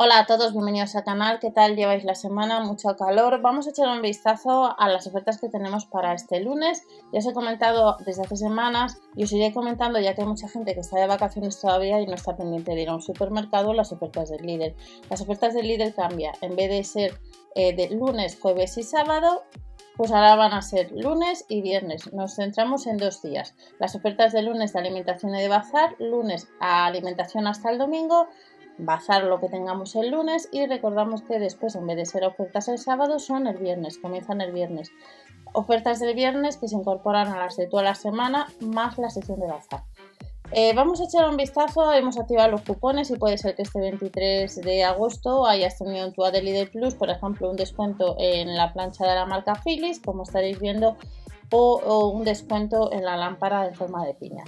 Hola a todos, bienvenidos al canal. ¿Qué tal lleváis la semana? Mucho calor. Vamos a echar un vistazo a las ofertas que tenemos para este lunes. Ya os he comentado desde hace semanas y os iré comentando ya que hay mucha gente que está de vacaciones todavía y no está pendiente de ir a un supermercado las ofertas del líder. Las ofertas del líder cambian. En vez de ser eh, de lunes, jueves y sábado, pues ahora van a ser lunes y viernes. Nos centramos en dos días. Las ofertas de lunes de alimentación y de bazar, lunes a alimentación hasta el domingo, bazar lo que tengamos el lunes y recordamos que después en vez de ser ofertas el sábado son el viernes, comienzan el viernes. Ofertas del viernes que se incorporan a las de toda la semana más la sección de bazar. Eh, vamos a echar un vistazo, hemos activado los cupones y puede ser que este 23 de agosto hayas tenido en tu Adelider Plus, por ejemplo, un descuento en la plancha de la marca Philips, como estaréis viendo, o un descuento en la lámpara en forma de piña.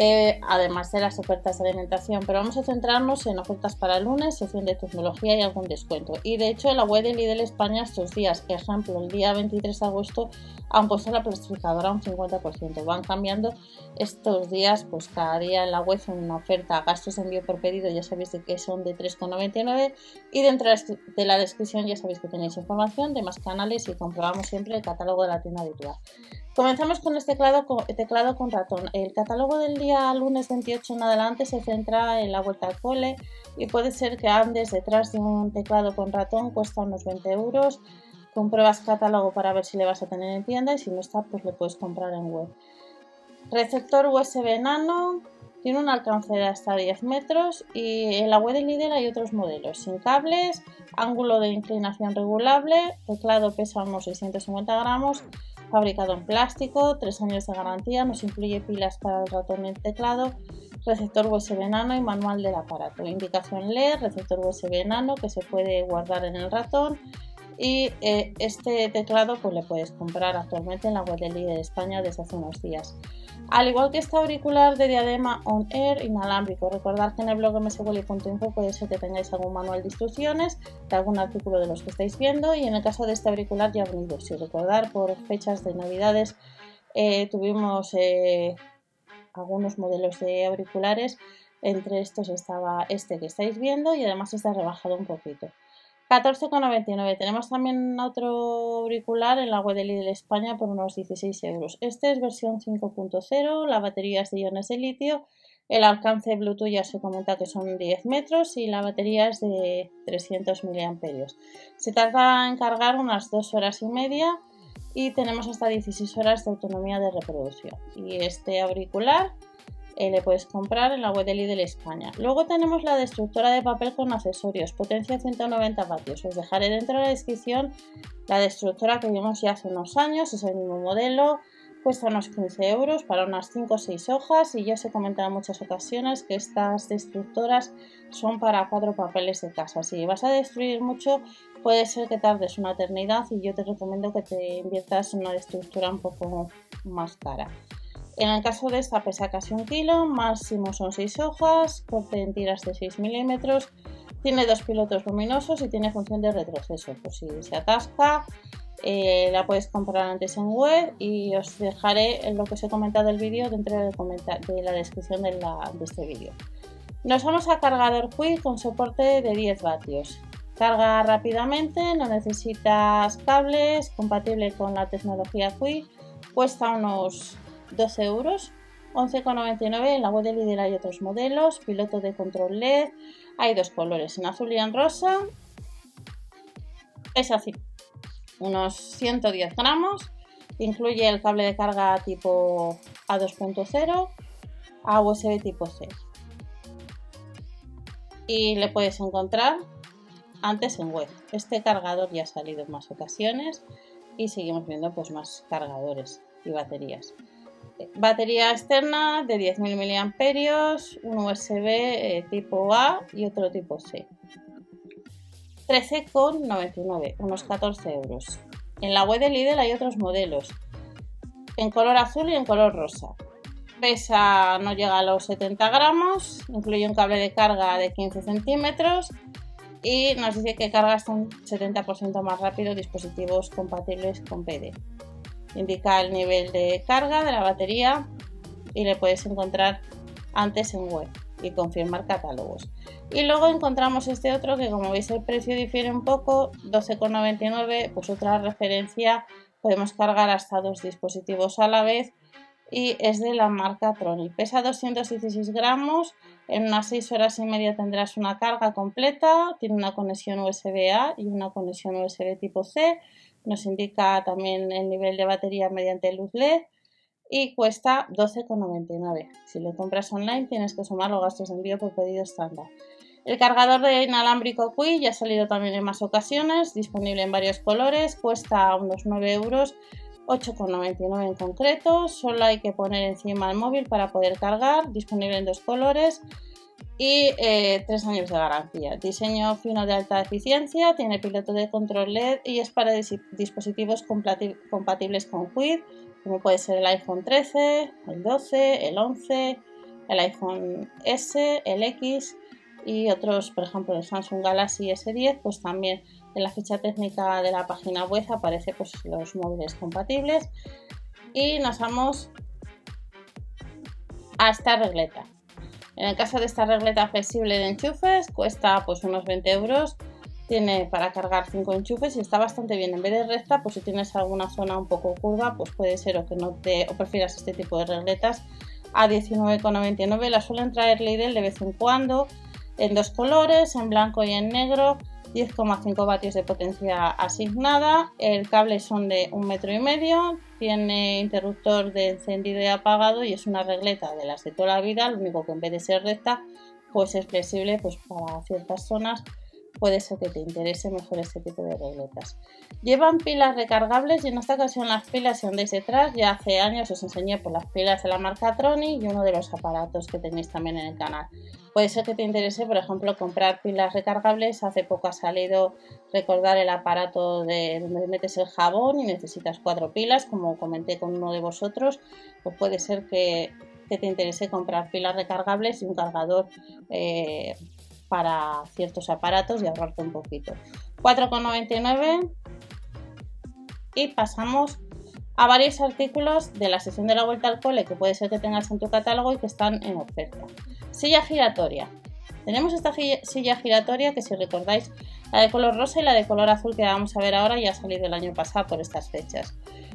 Eh, además de las ofertas de alimentación. Pero vamos a centrarnos en ofertas para el lunes, sección de tecnología y algún descuento. Y de hecho, la web de Lidl España estos días, ejemplo, el día 23 de agosto, han puesto la plastificadora un 50%. Van cambiando estos días, pues cada día en la web una oferta, gastos de envío por pedido, ya sabéis que son de 3,99 y dentro de la descripción ya sabéis que tenéis información de más canales y comprobamos siempre el catálogo de la tienda habitual. Comenzamos con este teclado con, teclado con ratón. El catálogo del día lunes 28 en adelante se centra en la vuelta al cole y puede ser que andes detrás de un teclado con ratón, cuesta unos 20 euros. Compruebas catálogo para ver si le vas a tener en tienda y si no está, pues le puedes comprar en web. Receptor USB nano, tiene un alcance de hasta 10 metros y en la web de Lidl hay otros modelos, sin cables, ángulo de inclinación regulable, teclado pesa unos 650 gramos fabricado en plástico, 3 años de garantía, nos incluye pilas para el ratón y el teclado, receptor USB nano y manual del aparato. Indicación LED, receptor USB nano que se puede guardar en el ratón y eh, este teclado pues le puedes comprar actualmente en la web de España desde hace unos días. Al igual que este auricular de diadema on air inalámbrico, recordad que en el blog mswally.info puede ser que tengáis algún manual de instrucciones de algún artículo de los que estáis viendo y en el caso de este auricular ya ha venido. Si recordar por fechas de navidades eh, tuvimos eh, algunos modelos de auriculares, entre estos estaba este que estáis viendo y además está rebajado un poquito. 14,99. Tenemos también otro auricular en la web de Lidl España por unos 16 euros. Este es versión 5.0, la batería es de iones de litio, el alcance Bluetooth ya se comenta que son 10 metros y la batería es de 300 mAh. Se tarda en cargar unas 2 horas y media y tenemos hasta 16 horas de autonomía de reproducción. Y este auricular le puedes comprar en la web de Lidl España. Luego tenemos la destructora de papel con accesorios, potencia 190 vatios. Os dejaré dentro de la descripción la destructora que vimos ya hace unos años, es el mismo modelo, cuesta unos 15 euros para unas 5 o 6 hojas y ya os he comentado en muchas ocasiones que estas destructoras son para cuatro papeles de casa. Si vas a destruir mucho puede ser que tardes una eternidad y yo te recomiendo que te inviertas en una destructora un poco más cara. En el caso de esta pesa casi un kilo, máximo son 6 hojas, corte en tiras de 6 milímetros, tiene dos pilotos luminosos y tiene función de retroceso. Por si se atasca, eh, la puedes comprar antes en web y os dejaré lo que os he comentado del vídeo dentro de, de la descripción de, de este vídeo. Nos vamos a cargador Qi con soporte de 10 vatios. Carga rápidamente, no necesitas cables, compatible con la tecnología Qi, cuesta unos 12 euros. 11,99 en la web de Lidl hay otros modelos, piloto de control LED, hay dos colores, en azul y en rosa. Es así, unos 110 gramos, incluye el cable de carga tipo A2.0 a USB tipo C. Y le puedes encontrar antes en web. Este cargador ya ha salido en más ocasiones y seguimos viendo pues más cargadores y baterías. Batería externa de 10.000 mAh, un USB eh, tipo A y otro tipo C. 13,99, unos 14 euros. En la web de Lidl hay otros modelos, en color azul y en color rosa. Pesa no llega a los 70 gramos, incluye un cable de carga de 15 centímetros y nos dice que carga hasta un 70% más rápido dispositivos compatibles con PD indica el nivel de carga de la batería y le puedes encontrar antes en web. y confirmar catálogos. Y luego encontramos este otro que como veis el precio difiere un poco, 12,99, pues otra referencia, podemos cargar hasta dos dispositivos a la vez y es de la marca Tronic. Pesa 216 gramos, en unas 6 horas y media tendrás una carga completa, tiene una conexión USB-A y una conexión USB tipo C, nos indica también el nivel de batería mediante luz LED y cuesta 12,99. Si lo compras online tienes que sumar los gastos de envío por pedido estándar. El cargador de inalámbrico Qi ya ha salido también en más ocasiones, disponible en varios colores, cuesta unos 9 euros 8,99 en concreto, solo hay que poner encima el móvil para poder cargar, disponible en dos colores y eh, tres años de garantía. Diseño fino de alta eficiencia, tiene piloto de control LED y es para dispositivos compatibles con Quid, como puede ser el iPhone 13, el 12, el 11, el iPhone S, el X y otros, por ejemplo, el Samsung Galaxy S10, pues también en la ficha técnica de la página web aparece pues, los móviles compatibles y nos vamos a esta regleta. En el caso de esta regleta flexible de enchufes cuesta pues unos 20 euros. Tiene para cargar 5 enchufes y está bastante bien. En vez de recta, pues si tienes alguna zona un poco curva, pues puede ser o que no te o prefieras este tipo de regletas a 19,99. La suelen traer Lidl de vez en cuando en dos colores, en blanco y en negro. 10,5 vatios de potencia asignada, el cable son de un metro y medio, tiene interruptor de encendido y apagado y es una regleta de las de toda la vida, lo único que en vez de ser recta, pues es flexible pues para ciertas zonas puede ser que te interese mejor este tipo de regletas. Llevan pilas recargables y en esta ocasión las pilas son desde detrás. Ya hace años os enseñé por las pilas de la marca Tronic y uno de los aparatos que tenéis también en el canal. Puede ser que te interese, por ejemplo, comprar pilas recargables. Hace poco ha salido recordar el aparato de donde metes el jabón y necesitas cuatro pilas, como comenté con uno de vosotros. Pues puede ser que, te interese comprar pilas recargables y un cargador eh, para ciertos aparatos y ahorrarte un poquito. 4,99 y pasamos a varios artículos de la sesión de la vuelta al cole que puede ser que tengas en tu catálogo y que están en oferta. Silla giratoria. Tenemos esta silla giratoria que si recordáis la de color rosa y la de color azul que vamos a ver ahora ya ha salido el año pasado por estas fechas.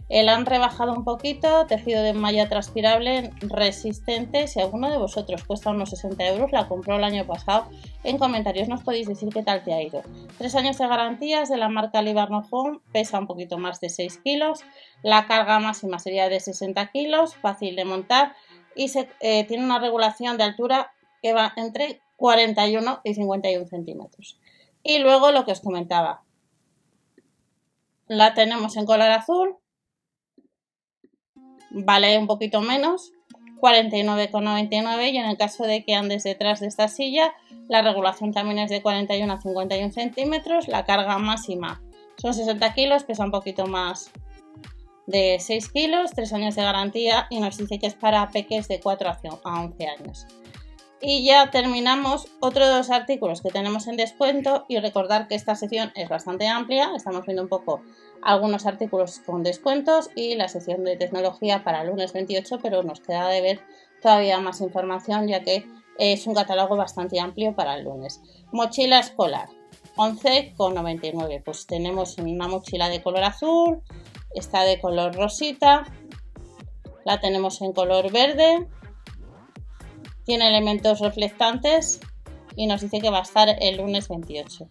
El han rebajado un poquito, tejido de malla transpirable resistente. Si alguno de vosotros cuesta unos 60 euros, la compró el año pasado. En comentarios nos podéis decir qué tal te ha ido. Tres años de garantías de la marca Libarno Home, pesa un poquito más de 6 kilos. La carga máxima sería de 60 kilos, fácil de montar y eh, tiene una regulación de altura que va entre 41 y 51 centímetros. Y luego lo que os comentaba, la tenemos en color azul, vale un poquito menos, 49,99 y en el caso de que andes detrás de esta silla, la regulación también es de 41 a 51 centímetros, la carga máxima son 60 kilos, pesa un poquito más de 6 kilos, 3 años de garantía y nos dice que es para peques de 4 a 11 años. Y ya terminamos otros dos artículos que tenemos en descuento y recordar que esta sección es bastante amplia, estamos viendo un poco algunos artículos con descuentos y la sección de tecnología para el lunes 28, pero nos queda de ver todavía más información ya que es un catálogo bastante amplio para el lunes. Mochila escolar, 11,99. Pues tenemos una mochila de color azul, está de color rosita, la tenemos en color verde, tiene elementos reflectantes y nos dice que va a estar el lunes 28.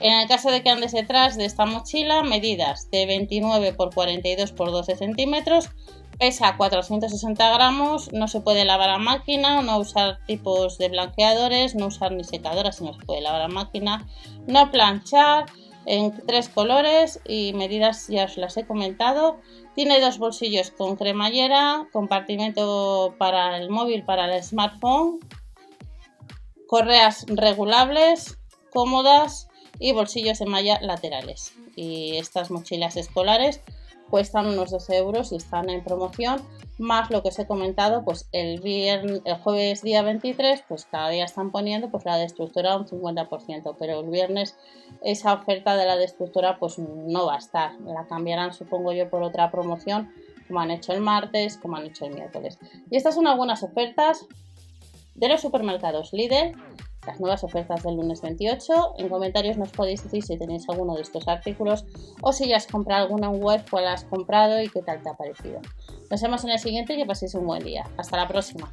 En el caso de que andes detrás de esta mochila, medidas de 29 x 42 x 12 centímetros, pesa 460 gramos, no se puede lavar a máquina, no usar tipos de blanqueadores, no usar ni secadoras si no se puede lavar a máquina, no planchar, en tres colores y medidas ya os las he comentado. Tiene dos bolsillos con cremallera, compartimento para el móvil, para el smartphone, correas regulables, cómodas y bolsillos de malla laterales. Y estas mochilas escolares cuestan unos 12 euros y están en promoción, más lo que os he comentado, pues el, viernes, el jueves día 23, pues cada día están poniendo pues la destructora un 50%, pero el viernes esa oferta de la destructora pues no va a estar, la cambiarán supongo yo por otra promoción, como han hecho el martes, como han hecho el miércoles. Y estas son algunas ofertas de los supermercados Lidl, las nuevas ofertas del lunes 28. En comentarios nos podéis decir si tenéis alguno de estos artículos o si ya has comprado alguna web, cuál has comprado y qué tal te ha parecido. Nos vemos en el siguiente y que paséis un buen día. Hasta la próxima.